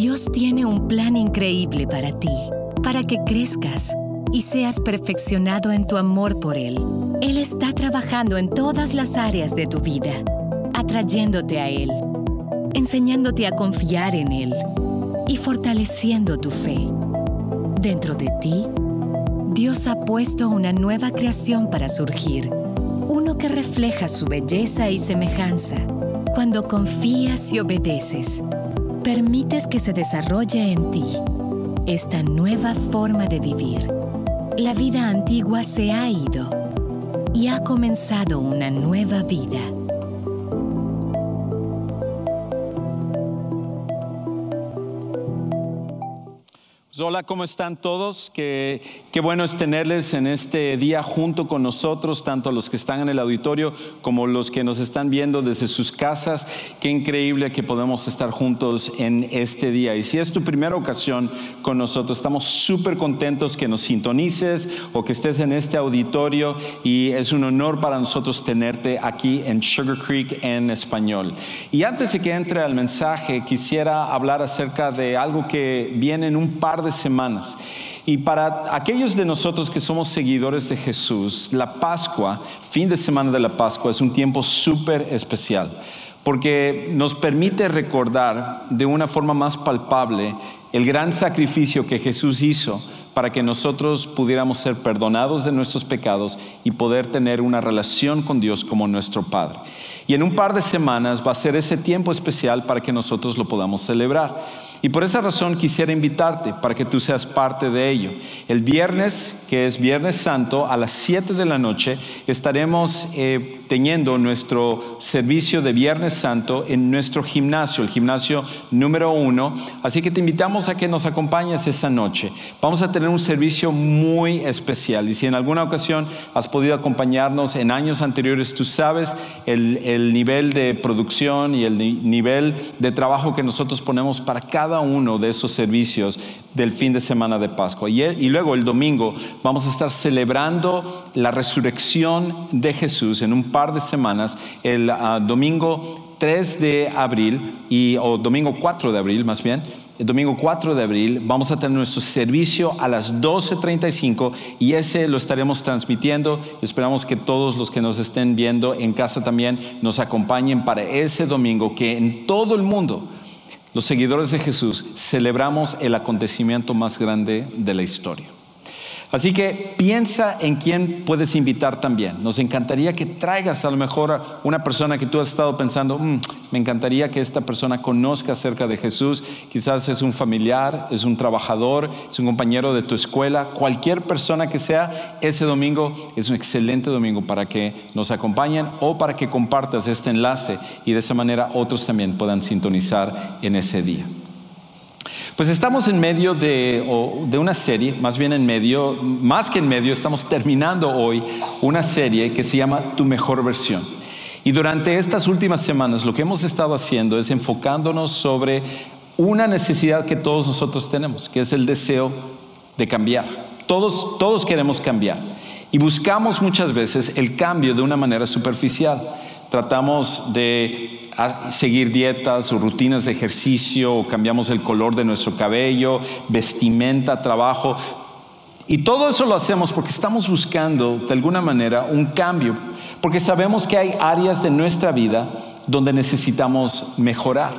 Dios tiene un plan increíble para ti, para que crezcas y seas perfeccionado en tu amor por Él. Él está trabajando en todas las áreas de tu vida, atrayéndote a Él, enseñándote a confiar en Él y fortaleciendo tu fe. Dentro de ti, Dios ha puesto una nueva creación para surgir, uno que refleja su belleza y semejanza. Cuando confías y obedeces, permites que se desarrolle en ti esta nueva forma de vivir. La vida antigua se ha ido y ha comenzado una nueva vida. Hola, ¿cómo están todos? Qué, qué, bueno es tenerles en este día junto con nosotros, tanto los que están en el auditorio como los que nos están viendo desde sus casas. Qué increíble que podemos estar juntos en este día. Y si es tu primera ocasión con nosotros, estamos súper contentos que nos sintonices o que estés en este auditorio y es un honor para nosotros tenerte aquí en Sugar Creek en español. Y antes de que entre al mensaje, quisiera hablar acerca de algo que viene en un par de semanas. Y para aquellos de nosotros que somos seguidores de Jesús, la Pascua, fin de semana de la Pascua, es un tiempo súper especial, porque nos permite recordar de una forma más palpable el gran sacrificio que Jesús hizo para que nosotros pudiéramos ser perdonados de nuestros pecados y poder tener una relación con Dios como nuestro Padre. Y en un par de semanas va a ser ese tiempo especial para que nosotros lo podamos celebrar. Y por esa razón quisiera invitarte para que tú seas parte de ello. El viernes, que es Viernes Santo, a las 7 de la noche, estaremos eh, teniendo nuestro servicio de Viernes Santo en nuestro gimnasio, el gimnasio número uno. Así que te invitamos a que nos acompañes esa noche. Vamos a tener un servicio muy especial. Y si en alguna ocasión has podido acompañarnos en años anteriores, tú sabes el, el nivel de producción y el nivel de trabajo que nosotros ponemos para cada uno de esos servicios del fin de semana de Pascua. Y, y luego el domingo vamos a estar celebrando la resurrección de Jesús en un par de semanas, el ah, domingo 3 de abril y, o domingo 4 de abril más bien, el domingo 4 de abril vamos a tener nuestro servicio a las 12.35 y ese lo estaremos transmitiendo. Esperamos que todos los que nos estén viendo en casa también nos acompañen para ese domingo que en todo el mundo los seguidores de Jesús celebramos el acontecimiento más grande de la historia. Así que piensa en quién puedes invitar también. Nos encantaría que traigas a lo mejor a una persona que tú has estado pensando, mm, me encantaría que esta persona conozca acerca de Jesús. Quizás es un familiar, es un trabajador, es un compañero de tu escuela. Cualquier persona que sea, ese domingo es un excelente domingo para que nos acompañen o para que compartas este enlace y de esa manera otros también puedan sintonizar en ese día. Pues estamos en medio de, una serie, más bien en medio, más que en medio, estamos terminando hoy una serie que se llama Tu mejor versión. Y durante estas últimas semanas lo que hemos estado haciendo es enfocándonos sobre una necesidad que todos nosotros tenemos, que es el deseo de cambiar. Todos, todos queremos cambiar. Y buscamos muchas veces el cambio de una manera superficial. Tratamos de seguir dietas o rutinas de ejercicio, o cambiamos el color de nuestro cabello, vestimenta, trabajo. Y todo eso lo hacemos porque estamos buscando de alguna manera un cambio, porque sabemos que hay áreas de nuestra vida donde necesitamos mejorar.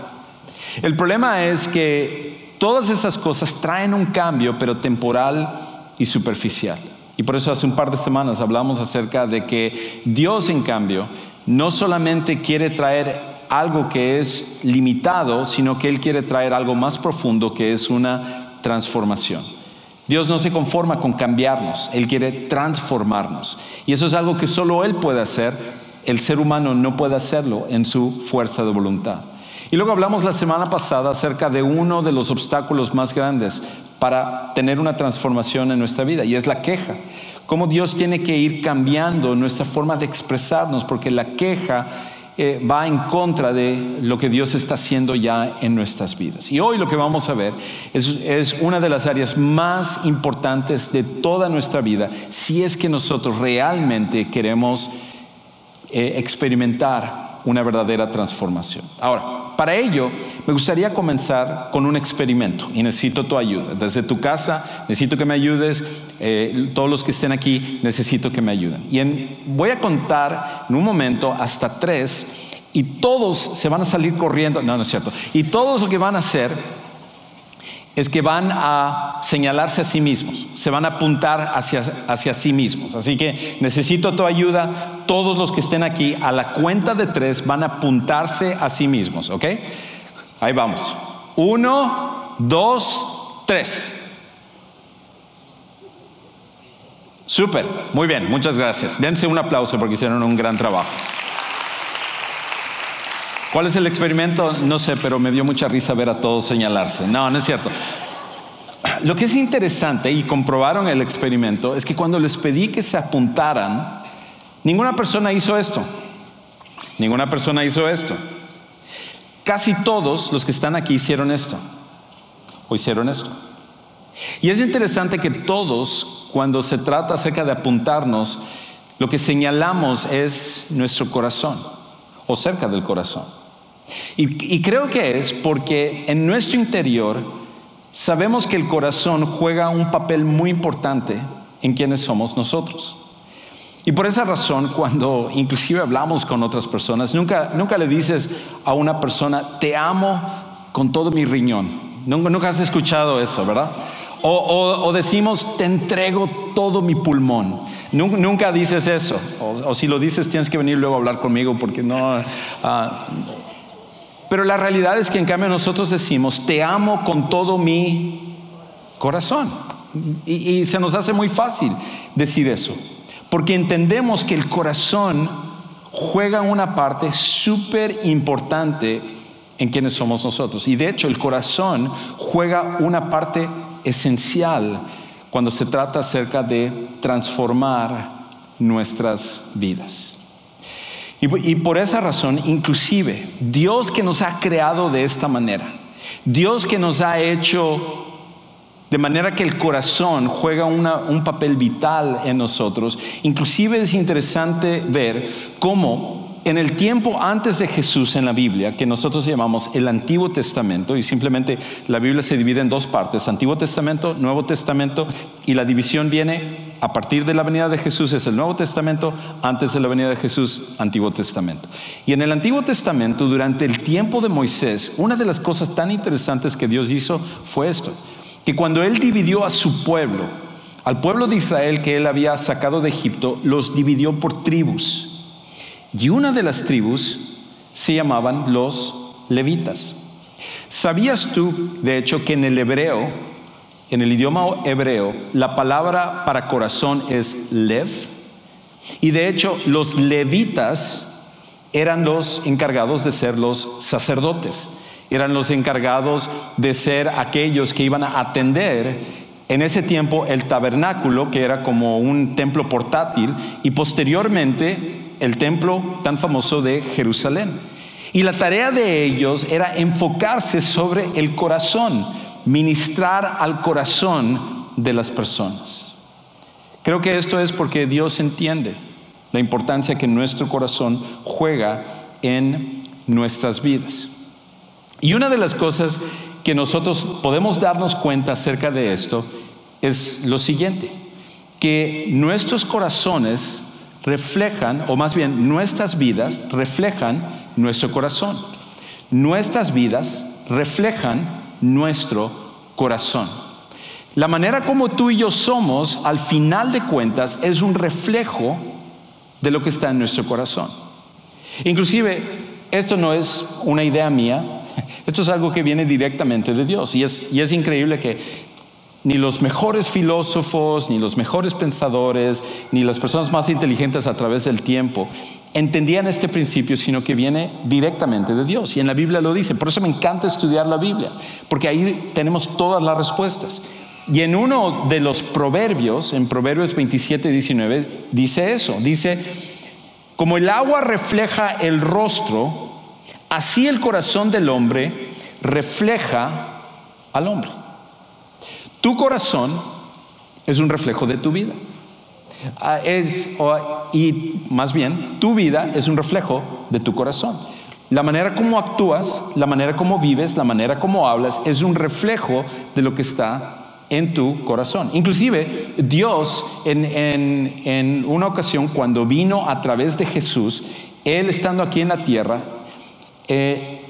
El problema es que todas esas cosas traen un cambio, pero temporal y superficial. Y por eso hace un par de semanas hablamos acerca de que Dios, en cambio, no solamente quiere traer algo que es limitado, sino que Él quiere traer algo más profundo que es una transformación. Dios no se conforma con cambiarnos, Él quiere transformarnos. Y eso es algo que solo Él puede hacer, el ser humano no puede hacerlo en su fuerza de voluntad. Y luego hablamos la semana pasada acerca de uno de los obstáculos más grandes para tener una transformación en nuestra vida, y es la queja. Cómo Dios tiene que ir cambiando nuestra forma de expresarnos, porque la queja eh, va en contra de lo que Dios está haciendo ya en nuestras vidas. Y hoy lo que vamos a ver es, una de las áreas más importantes de toda nuestra vida, si es que nosotros realmente queremos eh, experimentar una verdadera transformación. Ahora, para ello, me gustaría comenzar con un experimento y necesito tu ayuda. Desde tu casa, necesito que me ayudes. Eh, todos los que estén aquí, necesito que me ayuden. Y voy a contar en un momento hasta tres y todos se van a salir corriendo. No, no es cierto. Y todos lo que van a hacer es que van a señalarse a sí mismos, se van a apuntar hacia, hacia sí mismos. Así que necesito tu ayuda. Todos los que estén aquí, a la cuenta de tres, van a apuntarse a sí mismos, ¿ok? Ahí vamos. Uno, dos, tres. Súper, muy bien, muchas gracias. Dense un aplauso porque hicieron un gran trabajo. ¿Cuál es el experimento? No sé, pero me dio mucha risa ver a todos señalarse. No, no es cierto. Lo que es interesante, y comprobaron el experimento, es que cuando les pedí que se apuntaran, ninguna persona hizo esto. Ninguna persona hizo esto. Casi todos los que están aquí hicieron esto. O hicieron esto. Y es interesante que todos, cuando se trata acerca de apuntarnos, lo que señalamos es nuestro corazón o cerca del corazón. Y, creo que es porque en nuestro interior sabemos que el corazón juega un papel muy importante en quienes somos nosotros. Y por esa razón, cuando inclusive hablamos con otras personas, nunca, nunca le dices a una persona, te amo con todo mi riñón. Nunca, has escuchado eso, ¿verdad? O, decimos, te entrego todo mi pulmón. Nunca, dices eso. O, si lo dices, tienes que venir luego a hablar conmigo porque no... Ah, pero la realidad es que en cambio nosotros decimos, te amo con todo mi corazón. Y, se nos hace muy fácil decir eso, porque entendemos que el corazón juega una parte súper importante en quienes somos nosotros. Y de hecho el corazón juega una parte esencial cuando se trata acerca de transformar nuestras vidas. Y, por esa razón, inclusive, Dios que nos ha creado de esta manera, Dios que nos ha hecho de manera que el corazón juega un papel vital en nosotros, inclusive es interesante ver cómo en el tiempo antes de Jesús en la Biblia, que nosotros llamamos el Antiguo Testamento, y simplemente la Biblia se divide en dos partes, Antiguo Testamento, Nuevo Testamento, y la división viene a partir de la venida de Jesús, es el Nuevo Testamento, antes de la venida de Jesús, Antiguo Testamento. Y en el Antiguo Testamento, durante el tiempo de Moisés, una de las cosas tan interesantes que Dios hizo fue esto, que cuando Él dividió a su pueblo, al pueblo de Israel que Él había sacado de Egipto, los dividió por tribus. Y una de las tribus se llamaban los levitas. ¿Sabías tú, de hecho, que en el hebreo, en el idioma hebreo, la palabra para corazón es lev? Y de hecho, los levitas eran los encargados de ser los sacerdotes, eran los encargados de ser aquellos que iban a atender en ese tiempo el tabernáculo, que era como un templo portátil, y posteriormente el templo tan famoso de Jerusalén. Y la tarea de ellos era enfocarse sobre el corazón, ministrar al corazón de las personas. Creo que esto es porque Dios entiende la importancia que nuestro corazón juega en nuestras vidas. Y una de las cosas que nosotros podemos darnos cuenta acerca de esto es lo siguiente, que nuestros corazones reflejan, o más bien nuestras vidas reflejan nuestro corazón. Nuestras vidas reflejan nuestro corazón. La manera como tú y yo somos, al final de cuentas, es un reflejo de lo que está en nuestro corazón. Inclusive, esto no es una idea mía, esto es algo que viene directamente de Dios. Y es, y es increíble que ni los mejores filósofos, ni los mejores pensadores, ni las personas más inteligentes a través del tiempo entendían este principio, sino que viene directamente de Dios. Y en la Biblia lo dice. Por eso me encanta estudiar la Biblia, porque ahí tenemos todas las respuestas. Y en uno de los proverbios, en Proverbios 27, 19, dice eso. Dice, como el agua refleja el rostro, así el corazón del hombre refleja al hombre. Tu corazón es un reflejo de tu vida. Ah, es, y más bien, tu vida es un reflejo de tu corazón. La manera como actúas, la manera como vives, la manera como hablas es un reflejo de lo que está en tu corazón. Inclusive Dios en, en, una ocasión cuando vino a través de Jesús, Él estando aquí en la tierra, eh,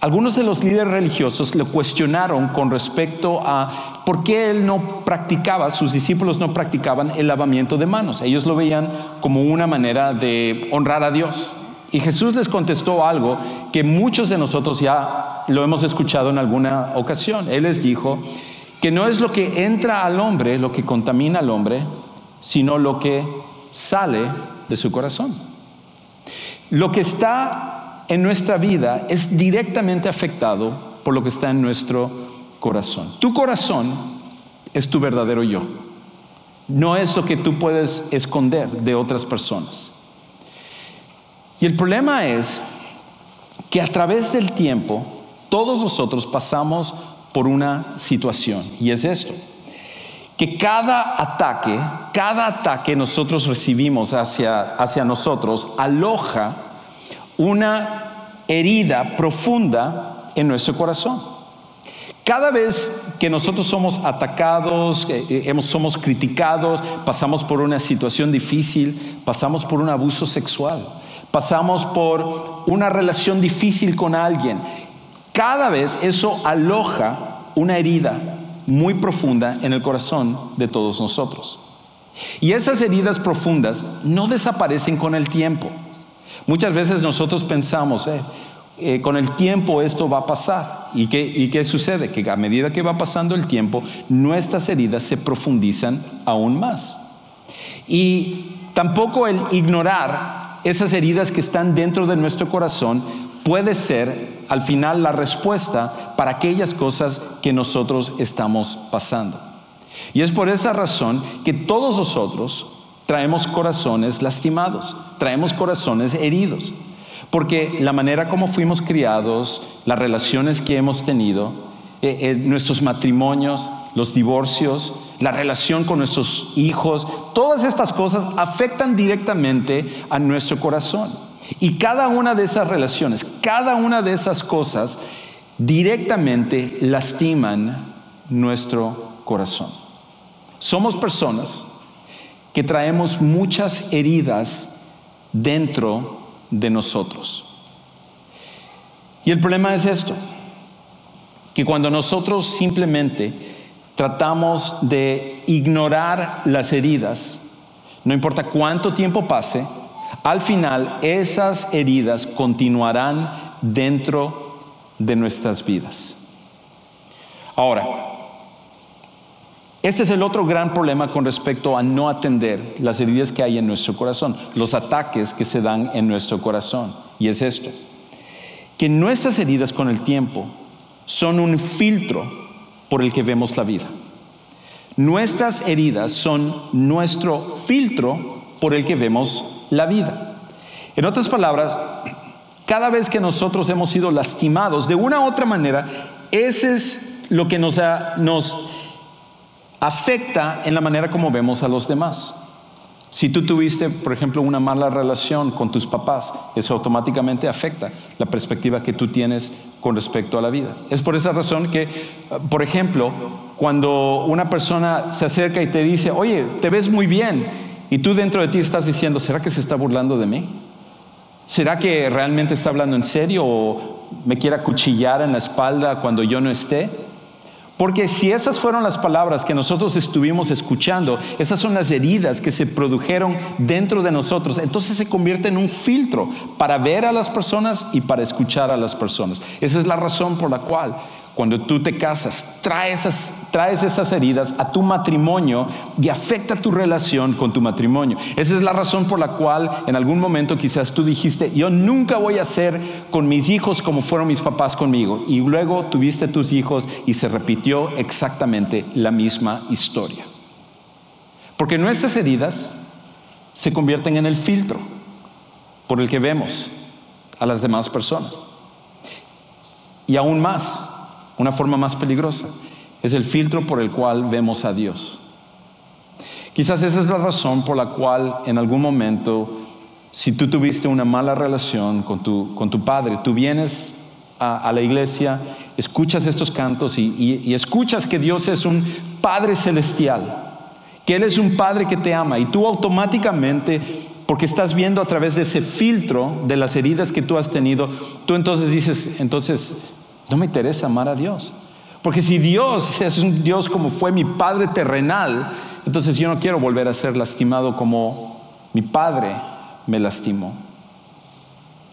algunos de los líderes religiosos le cuestionaron con respecto a por qué él no practicaba, sus discípulos no practicaban el lavamiento de manos. Ellos lo veían como una manera de honrar a Dios. Y Jesús les contestó algo que muchos de nosotros ya lo hemos escuchado en alguna ocasión. Él les dijo que no es lo que entra al hombre lo que contamina al hombre, sino lo que sale de su corazón. Lo que está en nuestra vida es directamente afectado por lo que está en nuestro corazón. Tu corazón es tu verdadero yo. No es lo que tú puedes esconder de otras personas. Y el problema es que a través del tiempo todos nosotros pasamos por una situación y es esto, que cada ataque, cada ataque nosotros recibimos hacia, hacia nosotros aloja una herida profunda en nuestro corazón. Cada vez que nosotros somos atacados, eh, somos criticados, pasamos por una situación difícil, pasamos por un abuso sexual, pasamos por una relación difícil con alguien, cada vez eso aloja una herida muy profunda en el corazón de todos nosotros. Y esas heridas profundas no desaparecen con el tiempo. Muchas veces nosotros pensamos, eh, eh, con el tiempo esto va a pasar. ¿Y qué, ¿Y qué sucede? Que a medida que va pasando el tiempo, nuestras heridas se profundizan aún más. Y tampoco el ignorar esas heridas que están dentro de nuestro corazón puede ser al final la respuesta para aquellas cosas que nosotros estamos pasando. Y es por esa razón que todos nosotros traemos corazones lastimados, traemos corazones heridos, porque la manera como fuimos criados, las relaciones que hemos tenido, eh, eh, nuestros matrimonios, los divorcios, la relación con nuestros hijos, todas estas cosas afectan directamente a nuestro corazón. Y cada una de esas relaciones, cada una de esas cosas directamente lastiman nuestro corazón. Somos personas que traemos muchas heridas dentro de nosotros. Y el problema es esto, que cuando nosotros simplemente tratamos de ignorar las heridas, no importa cuánto tiempo pase, al final esas heridas continuarán dentro de nuestras vidas. Ahora, este es el otro gran problema con respecto a no atender las heridas que hay en nuestro corazón, los ataques que se dan en nuestro corazón. Y es esto, que nuestras heridas con el tiempo son un filtro por el que vemos la vida. Nuestras heridas son nuestro filtro por el que vemos la vida. En otras palabras, cada vez que nosotros hemos sido lastimados de una u otra manera, ese es lo que nos, ha, nos afecta en la manera como vemos a los demás. Si tú tuviste, por ejemplo, una mala relación con tus papás, eso automáticamente afecta la perspectiva que tú tienes con respecto a la vida. Es por esa razón que, por ejemplo, cuando una persona se acerca y te dice, oye, te ves muy bien, y tú dentro de ti estás diciendo, ¿será que se está burlando de mí? ¿Será que realmente está hablando en serio o me quiere acuchillar en la espalda cuando yo no esté? Porque si esas fueron las palabras que nosotros estuvimos escuchando, esas son las heridas que se produjeron dentro de nosotros, entonces se convierte en un filtro para ver a las personas y para escuchar a las personas. Esa es la razón por la cual cuando tú te casas, traes esas, traes esas heridas a tu matrimonio y afecta tu relación con tu matrimonio. Esa es la razón por la cual en algún momento quizás tú dijiste, yo nunca voy a ser con mis hijos como fueron mis papás conmigo. Y luego tuviste tus hijos y se repitió exactamente la misma historia. Porque nuestras heridas se convierten en el filtro por el que vemos a las demás personas. Y aún más, una forma más peligrosa es el filtro por el cual vemos a Dios. Quizás esa es la razón por la cual en algún momento, si tú tuviste una mala relación con tu, con tu padre, tú vienes a, la iglesia, escuchas estos cantos y escuchas que Dios es un Padre celestial que Él es un Padre que te ama y tú automáticamente, porque estás viendo a través de ese filtro de las heridas que tú has tenido, tú entonces dices, entonces, no me interesa amar a Dios. Porque si Dios es un Dios como fue mi Padre terrenal, entonces yo no quiero volver a ser lastimado como mi Padre me lastimó.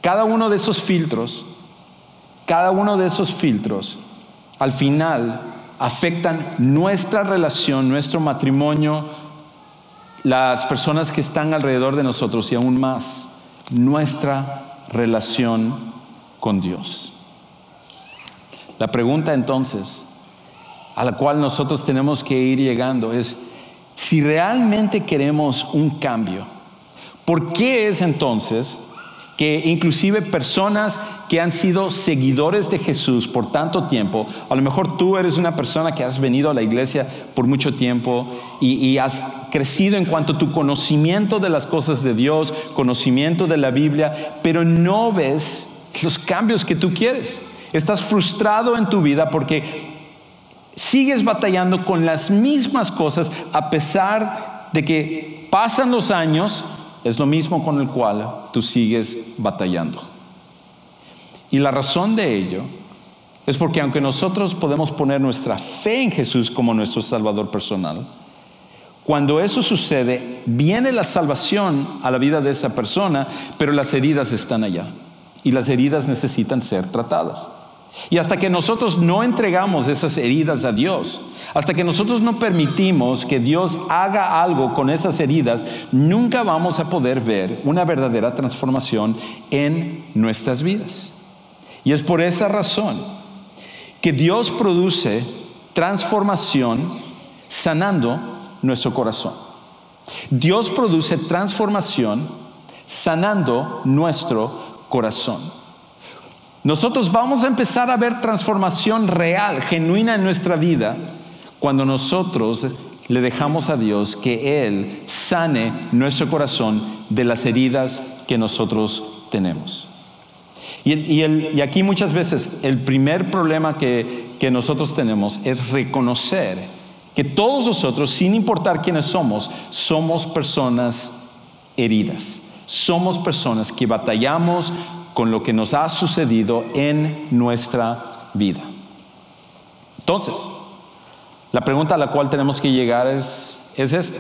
Cada uno de esos filtros, cada uno de esos filtros, al final afectan nuestra relación, nuestro matrimonio, las personas que están alrededor de nosotros y aún más nuestra relación con Dios. La pregunta entonces a la cual nosotros tenemos que ir llegando es, si realmente queremos un cambio, ¿por qué es entonces que inclusive personas que han sido seguidores de Jesús por tanto tiempo, a lo mejor tú eres una persona que has venido a la iglesia por mucho tiempo y, has crecido en cuanto a tu conocimiento de las cosas de Dios, conocimiento de la Biblia, pero no ves los cambios que tú quieres. Estás frustrado en tu vida porque sigues batallando con las mismas cosas a pesar de que pasan los años es lo mismo con el cual tú sigues batallando. Y la razón de ello es porque aunque nosotros podemos poner nuestra fe en Jesús como nuestro Salvador personal, cuando eso sucede, viene la salvación a la vida de esa persona, pero las heridas están allá y las heridas necesitan ser tratadas. Y hasta que nosotros no entregamos esas heridas a Dios, hasta que nosotros no permitimos que Dios haga algo con esas heridas, nunca vamos a poder ver una verdadera transformación en nuestras vidas. Y es por esa razón que Dios produce transformación sanando nuestro corazón. Dios produce transformación sanando nuestro corazón. Nosotros vamos a empezar a ver transformación real, genuina en nuestra vida, cuando nosotros le dejamos a Dios que Él sane nuestro corazón de las heridas que nosotros tenemos. Y, aquí muchas veces el primer problema que, que nosotros tenemos es reconocer que todos nosotros, sin importar quiénes somos, somos personas heridas. Somos personas que batallamos con lo que nos ha sucedido en nuestra vida. Entonces, la pregunta a la cual tenemos que llegar es, es esta.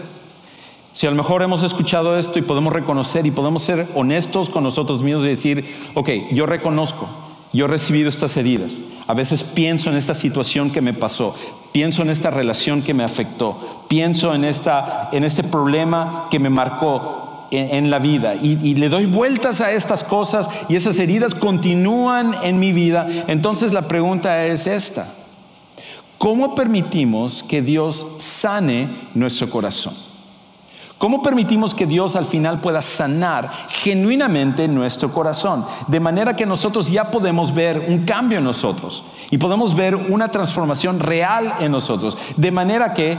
Si a lo mejor hemos escuchado esto y podemos reconocer y podemos ser honestos con nosotros mismos y decir, ok, yo reconozco, yo he recibido estas heridas. A veces pienso en esta situación que me pasó, pienso en esta relación que me afectó, pienso en, esta, en este problema que me marcó, en, la vida y, le doy vueltas a estas cosas y esas heridas continúan en mi vida, entonces la pregunta es esta. ¿Cómo permitimos que Dios sane nuestro corazón? ¿Cómo permitimos que Dios al final pueda sanar genuinamente nuestro corazón? De manera que nosotros ya podemos ver un cambio en nosotros y podemos ver una transformación real en nosotros. De manera que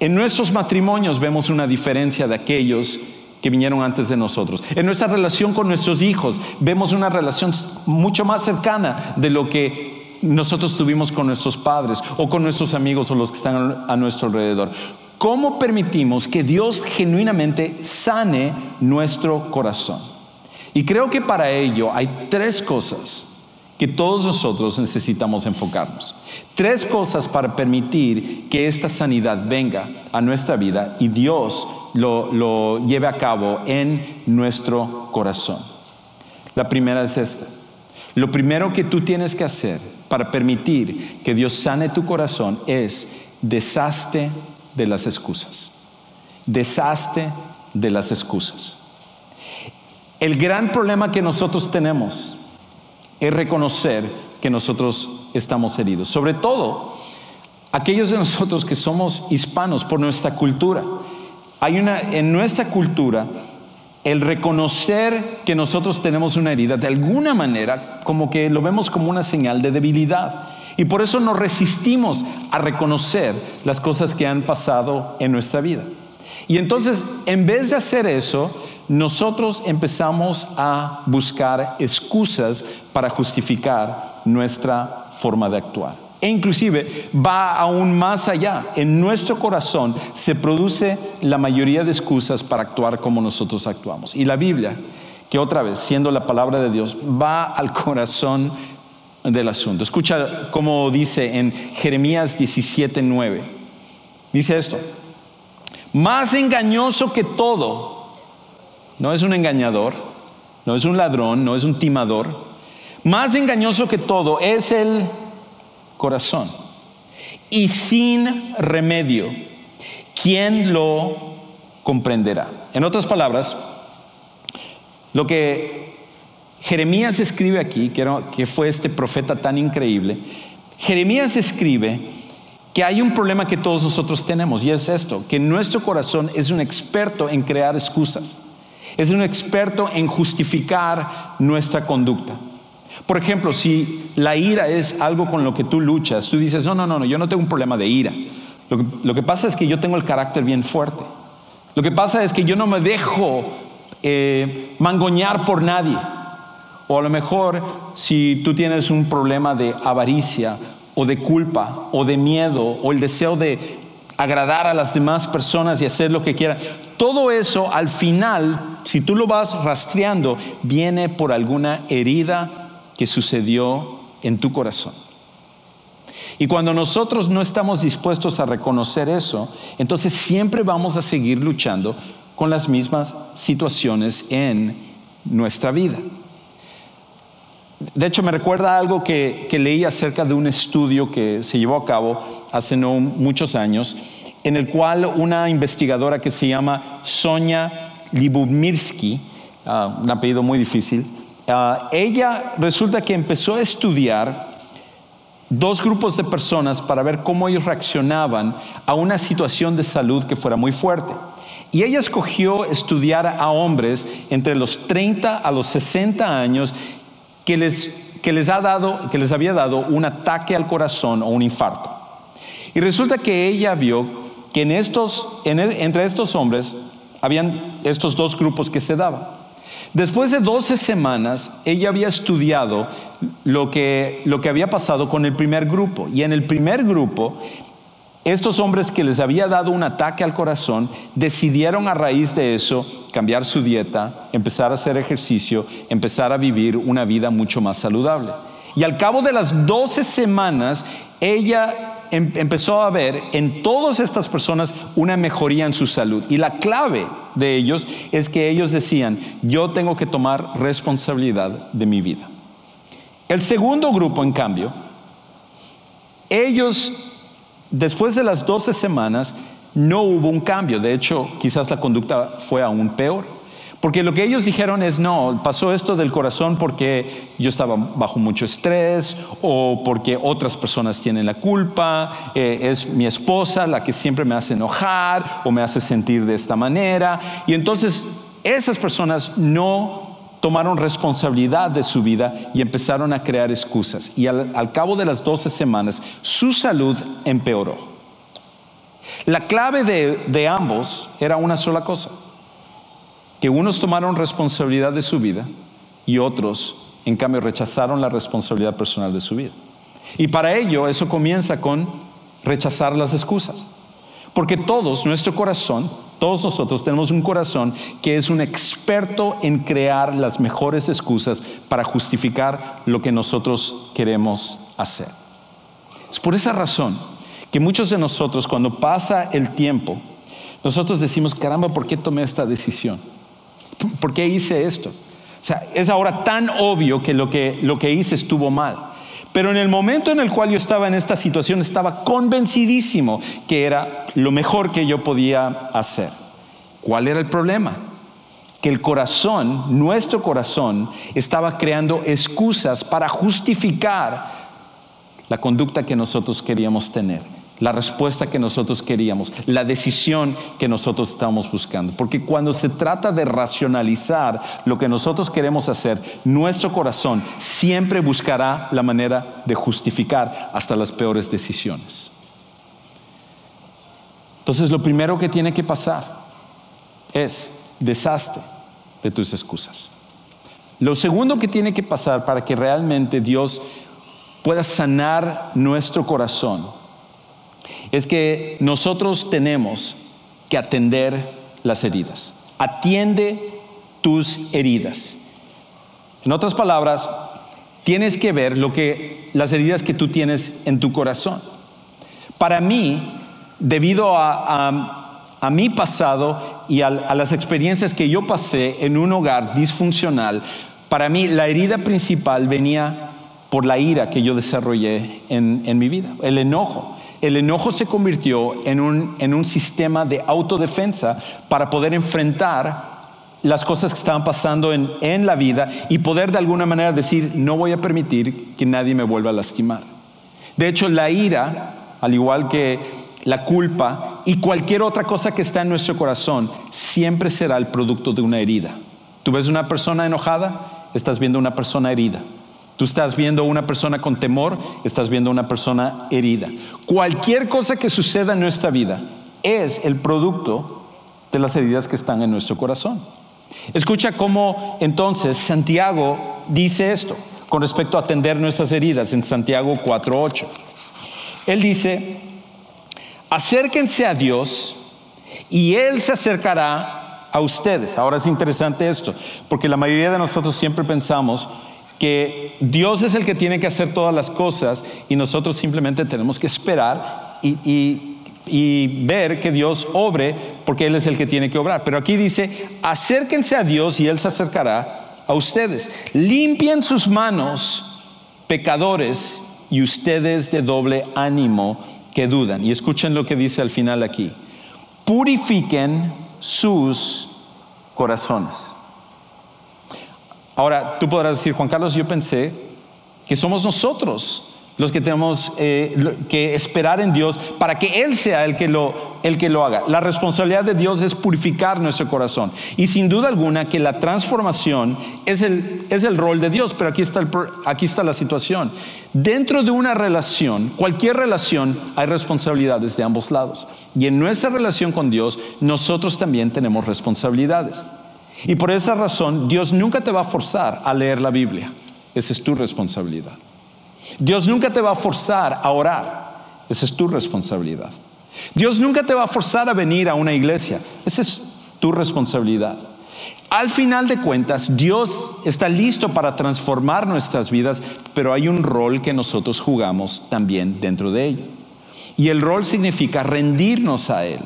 en nuestros matrimonios vemos una diferencia de aquellos que vinieron antes de nosotros. En nuestra relación con nuestros hijos vemos una relación mucho más cercana de lo que nosotros tuvimos con nuestros padres o con nuestros amigos o los que están a nuestro alrededor. ¿Cómo permitimos que Dios genuinamente sane nuestro corazón? Y creo que para ello hay tres cosas que todos nosotros necesitamos enfocarnos. Tres cosas para permitir que esta sanidad venga a nuestra vida y Dios lo, lleve a cabo en nuestro corazón. La primera es esta. Lo primero que tú tienes que hacer para permitir que Dios sane tu corazón es deshazte de las excusas. Deshazte de las excusas. El gran problema que nosotros tenemos es reconocer que nosotros estamos heridos. Sobre todo aquellos de nosotros que somos hispanos por nuestra cultura. Hay una, en nuestra cultura, el reconocer que nosotros tenemos una herida, de alguna manera, como que lo vemos como una señal de debilidad. Y por eso nos resistimos a reconocer las cosas que han pasado en nuestra vida. Y entonces, en vez de hacer eso, nosotros empezamos a buscar excusas para justificar nuestra forma de actuar. E inclusive va aún más allá. En nuestro corazón se produce la mayoría de excusas para actuar como nosotros actuamos. Y la Biblia, que otra vez, siendo la palabra de Dios, va al corazón del asunto. Escucha cómo dice en Jeremías 17:9. Dice esto: Más engañoso que todo, no es un engañador, no es un ladrón, no es un timador. Más engañoso que todo es el corazón. Y sin remedio, ¿quién lo comprenderá? En otras palabras, lo que Jeremías escribe aquí, que, fue este profeta tan increíble, Jeremías escribe que hay un problema que todos nosotros tenemos y es esto, que nuestro corazón es un experto en crear excusas, es un experto en justificar nuestra conducta. Por ejemplo, si la ira es algo con lo que tú luchas, tú dices, no, no, no, yo no tengo un problema de ira. Lo que, lo que pasa es que yo tengo el carácter bien fuerte. Lo que pasa es que yo no me dejo eh, mangoñar por nadie. O a lo mejor si tú tienes un problema de avaricia o de culpa o de miedo o el deseo de agradar a las demás personas y hacer lo que quieran, todo eso al final, si tú lo vas rastreando, viene por alguna herida que sucedió en tu corazón. Y cuando nosotros no estamos dispuestos a reconocer eso, entonces siempre vamos a seguir luchando con las mismas situaciones en nuestra vida. De hecho, me recuerda algo que, leí acerca de un estudio que se llevó a cabo hace no muchos años, en el cual una investigadora que se llama Sonia Libumirsky, ah, un apellido muy difícil, Ah, ella resulta que empezó a estudiar dos grupos de personas para ver cómo ellos reaccionaban a una situación de salud que fuera muy fuerte. Y ella escogió estudiar a hombres entre los 30 a los 60 años que les, que les, ha dado, que les había dado un ataque al corazón o un infarto. Y resulta que ella vio que en estos, entre estos hombres habían estos dos grupos que se daban. Después de 12 semanas, ella había estudiado lo que, lo que había pasado con el primer grupo. Y en el primer grupo, estos hombres que les había dado un ataque al corazón decidieron a raíz de eso cambiar su dieta, empezar a hacer ejercicio, empezar a vivir una vida mucho más saludable. Y al cabo de las 12 semanas, ella Em, empezó a ver en todas estas personas una mejoría en su salud. Y la clave de ellos es que ellos decían, yo tengo que tomar responsabilidad de mi vida. El segundo grupo, en cambio, ellos, después de las 12 semanas, no hubo un cambio. De hecho, quizás la conducta fue aún peor. Porque lo que ellos dijeron es, no, pasó esto del corazón porque yo estaba bajo mucho estrés o porque otras personas tienen la culpa, eh, es mi esposa la que siempre me hace enojar o me hace sentir de esta manera. Y entonces esas personas no tomaron responsabilidad de su vida y empezaron a crear excusas. Y al, cabo de las 12 semanas, su salud empeoró. La clave de ambos era una sola cosa que unos tomaron responsabilidad de su vida y otros, en cambio, rechazaron la responsabilidad personal de su vida. Y para ello eso comienza con rechazar las excusas. Porque todos, nuestro corazón, todos nosotros tenemos un corazón que es un experto en crear las mejores excusas para justificar lo que nosotros queremos hacer. Es por esa razón que muchos de nosotros cuando pasa el tiempo, nosotros decimos, caramba, ¿por qué tomé esta decisión? ¿Por qué hice esto? O sea, es ahora tan obvio que lo que, lo que hice estuvo mal. Pero en el momento en el cual yo estaba en esta situación, estaba convencidísimo que era lo mejor que yo podía hacer. ¿Cuál era el problema? Que el corazón, nuestro corazón, estaba creando excusas para justificar la conducta que nosotros queríamos tener la respuesta que nosotros queríamos, la decisión que nosotros estamos buscando. Porque cuando se trata de racionalizar lo que nosotros queremos hacer, nuestro corazón siempre buscará la manera de justificar hasta las peores decisiones. Entonces lo primero que tiene que pasar es deshazte de tus excusas. Lo segundo que tiene que pasar para que realmente Dios pueda sanar nuestro corazón es que nosotros tenemos que atender las heridas. Atiende tus heridas. En otras palabras, tienes que ver lo que las heridas que tú tienes en tu corazón. Para mí, debido a, mi pasado y a, las experiencias que yo pasé en un hogar disfuncional, para mí la herida principal venía por la ira que yo desarrollé en, mi vida, el enojo. El enojo se convirtió en un, en un sistema de autodefensa para poder enfrentar las cosas que estaban pasando en, en, la vida y poder de alguna manera decir, no voy a permitir que nadie me vuelva a lastimar. De hecho, la ira, al igual que la culpa y cualquier otra cosa que está en nuestro corazón, siempre será el producto de una herida. Tú ves una persona enojada, estás viendo una persona herida. Tú estás viendo una persona con temor, estás viendo una persona herida. Cualquier cosa que suceda en nuestra vida es el producto de las heridas que están en nuestro corazón. Escucha cómo entonces Santiago dice esto con respecto a atender nuestras heridas en Santiago 4.8. Él dice, acérquense a Dios y Él se acercará a ustedes. Ahora es interesante esto, porque la mayoría de nosotros siempre pensamos que Dios es el que tiene que hacer todas las cosas y nosotros simplemente tenemos que esperar y, ver que Dios obre porque Él es el que tiene que obrar. Pero aquí dice, acérquense a Dios y Él se acercará a ustedes. Limpien sus manos, pecadores, y ustedes de doble ánimo que dudan. Y escuchen lo que dice al final aquí. Purifiquen sus corazones. Ahora, tú podrás decir, Juan Carlos, yo pensé que somos nosotros los que tenemos eh, que esperar en Dios para que Él sea el que, lo, el que lo haga. La responsabilidad de Dios es purificar nuestro corazón. Y sin duda alguna que la transformación es el, es el rol de Dios, pero aquí está, aquí está la situación. Dentro de una relación, cualquier relación, hay responsabilidades de ambos lados. Y en nuestra relación con Dios, nosotros también tenemos responsabilidades. Y por esa razón, Dios nunca te va a forzar a leer la Biblia. Esa es tu responsabilidad. Dios nunca te va a forzar a orar. Esa es tu responsabilidad. Dios nunca te va a forzar a venir a una iglesia. Esa es tu responsabilidad. Al final de cuentas, Dios está listo para transformar nuestras vidas, pero hay un rol que nosotros jugamos también dentro de ello. Y el rol significa rendirnos a Él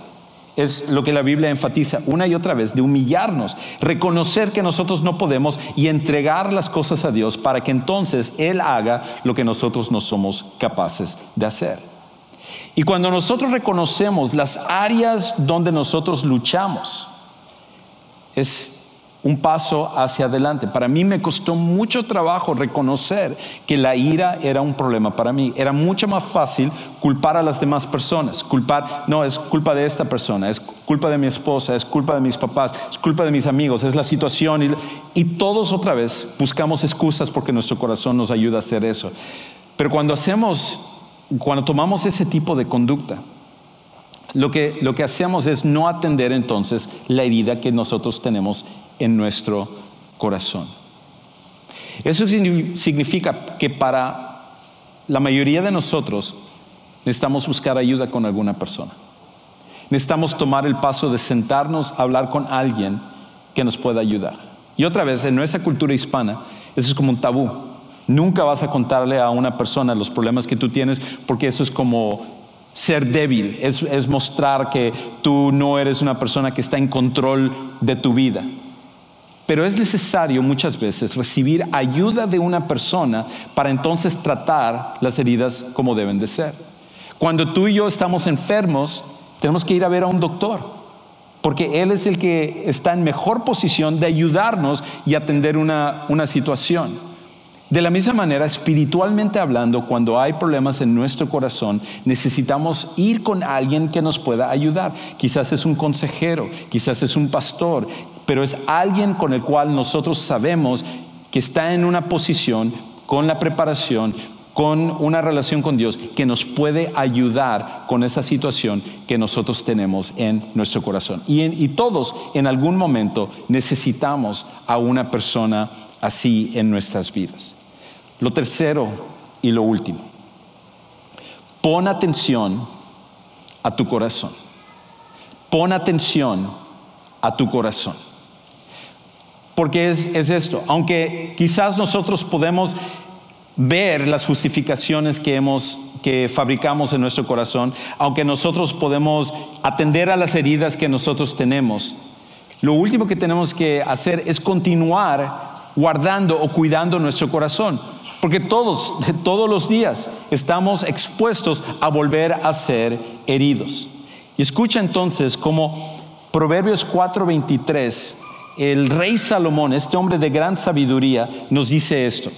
es lo que la Biblia enfatiza una y otra vez, de humillarnos, reconocer que nosotros no podemos y entregar las cosas a Dios para que entonces Él haga lo que nosotros no somos capaces de hacer. Y cuando nosotros reconocemos las áreas donde nosotros luchamos, es un paso hacia adelante. Para mí me costó mucho trabajo reconocer que la ira era un problema para mí. Era mucho más fácil culpar a las demás personas. Culpar, no, es culpa de esta persona, es culpa de mi esposa, es culpa de mis papás, es culpa de mis amigos, es la situación. Y, y todos otra vez buscamos excusas porque nuestro corazón nos ayuda a hacer eso. Pero cuando hacemos, cuando tomamos ese tipo de conducta, lo que, lo que hacemos es no atender entonces la herida que nosotros tenemos en nuestro corazón. Eso significa que para la mayoría de nosotros necesitamos buscar ayuda con alguna persona. Necesitamos tomar el paso de sentarnos a hablar con alguien que nos pueda ayudar. Y otra vez, en nuestra cultura hispana, eso es como un tabú. Nunca vas a contarle a una persona los problemas que tú tienes porque eso es como ser débil, es, es mostrar que tú no eres una persona que está en control de tu vida. Pero es necesario muchas veces recibir ayuda de una persona para entonces tratar las heridas como deben de ser. Cuando tú y yo estamos enfermos, tenemos que ir a ver a un doctor, porque él es el que está en mejor posición de ayudarnos y atender una, una situación. De la misma manera, espiritualmente hablando, cuando hay problemas en nuestro corazón, necesitamos ir con alguien que nos pueda ayudar. Quizás es un consejero, quizás es un pastor, pero es alguien con el cual nosotros sabemos que está en una posición con la preparación con una relación con Dios que nos puede ayudar con esa situación que nosotros tenemos en nuestro corazón. Y, todos en algún momento necesitamos a una persona así en nuestras vidas. Lo tercero y lo último, pon atención a tu corazón. Pon atención a tu corazón. Porque es, es esto, aunque quizás nosotros podemos ver las justificaciones que hemos que fabricamos en nuestro corazón, aunque nosotros podemos atender a las heridas que nosotros tenemos. Lo último que tenemos que hacer es continuar guardando o cuidando nuestro corazón, porque todos todos los días estamos expuestos a volver a ser heridos. Y escucha entonces como Proverbios 4:23 el rey Salomón, este hombre de gran sabiduría, nos dice esto.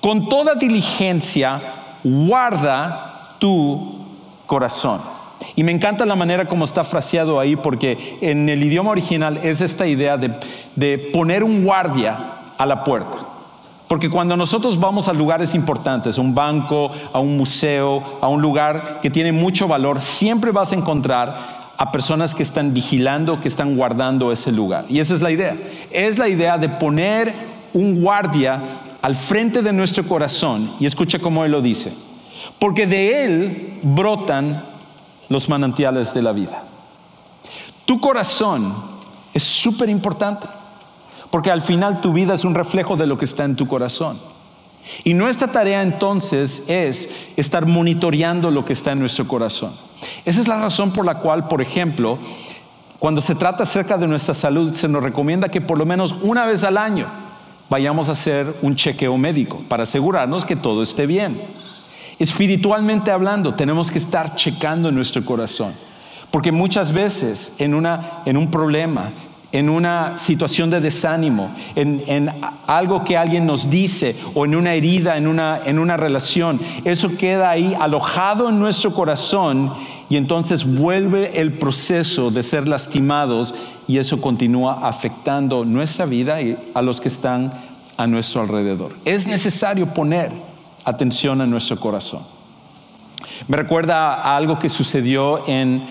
Con toda diligencia, guarda tu corazón. Y me encanta la manera como está fraseado ahí, porque en el idioma original es esta idea de, de poner un guardia a la puerta. Porque cuando nosotros vamos a lugares importantes, a un banco, a un museo, a un lugar que tiene mucho valor, siempre vas a encontrar a personas que están vigilando, que están guardando ese lugar. Y esa es la idea. Es la idea de poner un guardia al frente de nuestro corazón. Y escucha cómo él lo dice. Porque de él brotan los manantiales de la vida. Tu corazón es súper importante. Porque al final tu vida es un reflejo de lo que está en tu corazón. Y nuestra tarea entonces es estar monitoreando lo que está en nuestro corazón. Esa es la razón por la cual, por ejemplo, cuando se trata acerca de nuestra salud, se nos recomienda que por lo menos una vez al año vayamos a hacer un chequeo médico para asegurarnos que todo esté bien. Espiritualmente hablando, tenemos que estar checando en nuestro corazón. Porque muchas veces en, en un problema, en una situación de desánimo, en, algo que alguien nos dice o en una herida, en una, en una relación. Eso queda ahí alojado en nuestro corazón y entonces vuelve el proceso de ser lastimados y eso continúa afectando nuestra vida y a los que están a nuestro alrededor. Es necesario poner atención a nuestro corazón. Me recuerda algo que sucedió en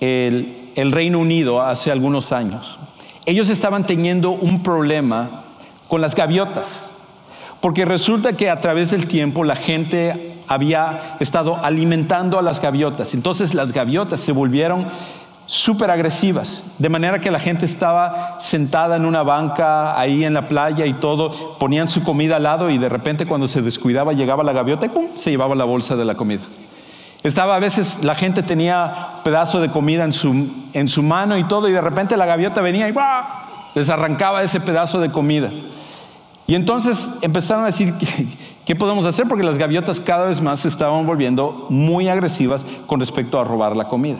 el Reino Unido hace algunos años ellos estaban teniendo un problema con las gaviotas, porque resulta que a través del tiempo la gente había estado alimentando a las gaviotas, entonces las gaviotas se volvieron súper agresivas, de manera que la gente estaba sentada en una banca ahí en la playa y todo, ponían su comida al lado y de repente cuando se descuidaba llegaba la gaviota y ¡pum! se llevaba la bolsa de la comida. Estaba a veces, la gente tenía pedazo de comida en su, en su mano y todo, y de repente la gaviota venía y les arrancaba ese pedazo de comida. Y entonces empezaron a decir, ¿qué, podemos hacer? Porque las gaviotas cada vez más se estaban volviendo muy agresivas con respecto a robar la comida.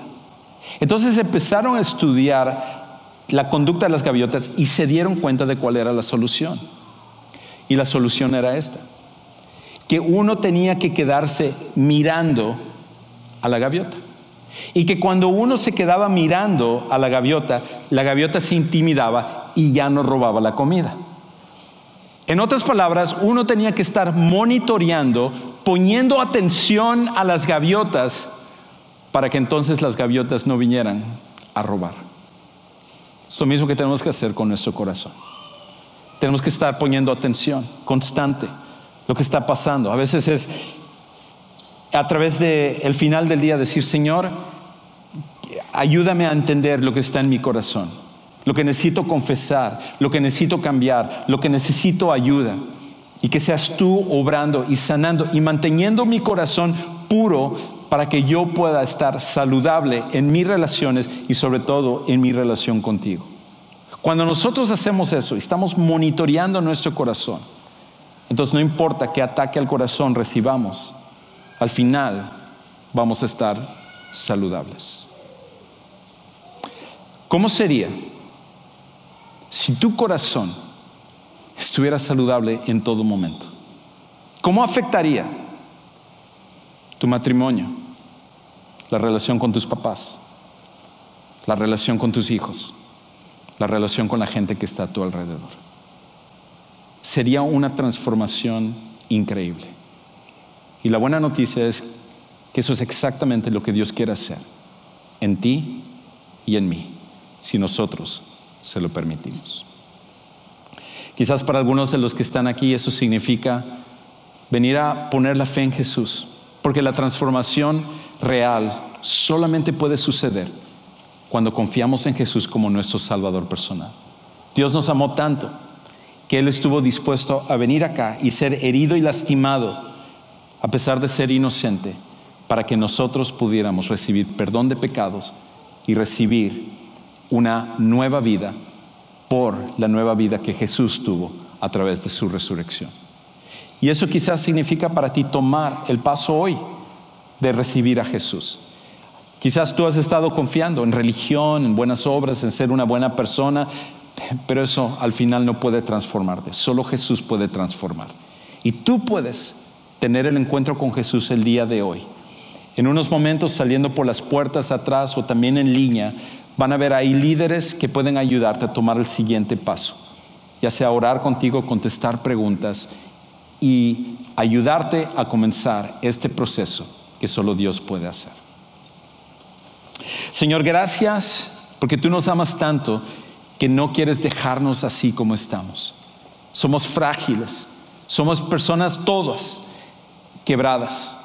Entonces empezaron a estudiar la conducta de las gaviotas y se dieron cuenta de cuál era la solución. Y la solución era esta, que uno tenía que quedarse mirando a la gaviota. Y que cuando uno se quedaba mirando a la gaviota, la gaviota se intimidaba y ya no robaba la comida. En otras palabras, uno tenía que estar monitoreando, poniendo atención a las gaviotas para que entonces las gaviotas no vinieran a robar. Es lo mismo que tenemos que hacer con nuestro corazón. Tenemos que estar poniendo atención constante lo que está pasando. A veces es a través del el final del día decir, Señor, ayúdame a entender lo que está en mi corazón, lo que necesito confesar, lo que necesito cambiar, lo que necesito ayuda. Y que seas tú obrando y sanando y manteniendo mi corazón puro para que yo pueda estar saludable en mis relaciones y sobre todo en mi relación contigo. Cuando nosotros hacemos eso y estamos monitoreando nuestro corazón, entonces no importa qué ataque al corazón recibamos, al final vamos a estar saludables. ¿Cómo sería si tu corazón estuviera saludable en todo momento? ¿Cómo afectaría tu matrimonio, la relación con tus papás, la relación con tus hijos, la relación con la gente que está a tu alrededor? Sería una transformación increíble. Y la buena noticia es que eso es exactamente lo que Dios quiere hacer en ti y en mí, si nosotros se lo permitimos. Quizás para algunos de los que están aquí eso significa venir a poner la fe en Jesús, porque la transformación real solamente puede suceder cuando confiamos en Jesús como nuestro Salvador personal. Dios nos amó tanto que Él estuvo dispuesto a venir acá y ser herido y lastimado a pesar de ser inocente, para que nosotros pudiéramos recibir perdón de pecados y recibir una nueva vida por la nueva vida que Jesús tuvo a través de su resurrección. Y eso quizás significa para ti tomar el paso hoy de recibir a Jesús. Quizás tú has estado confiando en religión, en buenas obras, en ser una buena persona, pero eso al final no puede transformarte. Solo Jesús puede transformar. Y tú puedes tener el encuentro con Jesús el día de hoy. En unos momentos saliendo por las puertas atrás o también en línea, van a ver ahí líderes que pueden ayudarte a tomar el siguiente paso, ya sea orar contigo, contestar preguntas y ayudarte a comenzar este proceso que solo Dios puede hacer. Señor, gracias porque tú nos amas tanto que no quieres dejarnos así como estamos. Somos frágiles, somos personas todas quebradas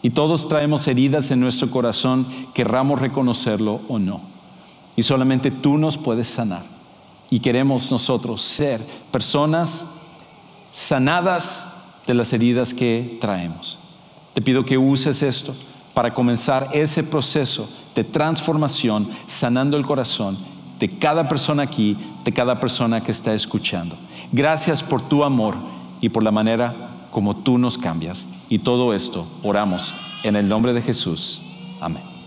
y todos traemos heridas en nuestro corazón, querramos reconocerlo o no. Y solamente tú nos puedes sanar. Y queremos nosotros ser personas sanadas de las heridas que traemos. Te pido que uses esto para comenzar ese proceso de transformación, sanando el corazón de cada persona aquí, de cada persona que está escuchando. Gracias por tu amor y por la manera como tú nos cambias. Y todo esto oramos en el nombre de Jesús. Amén.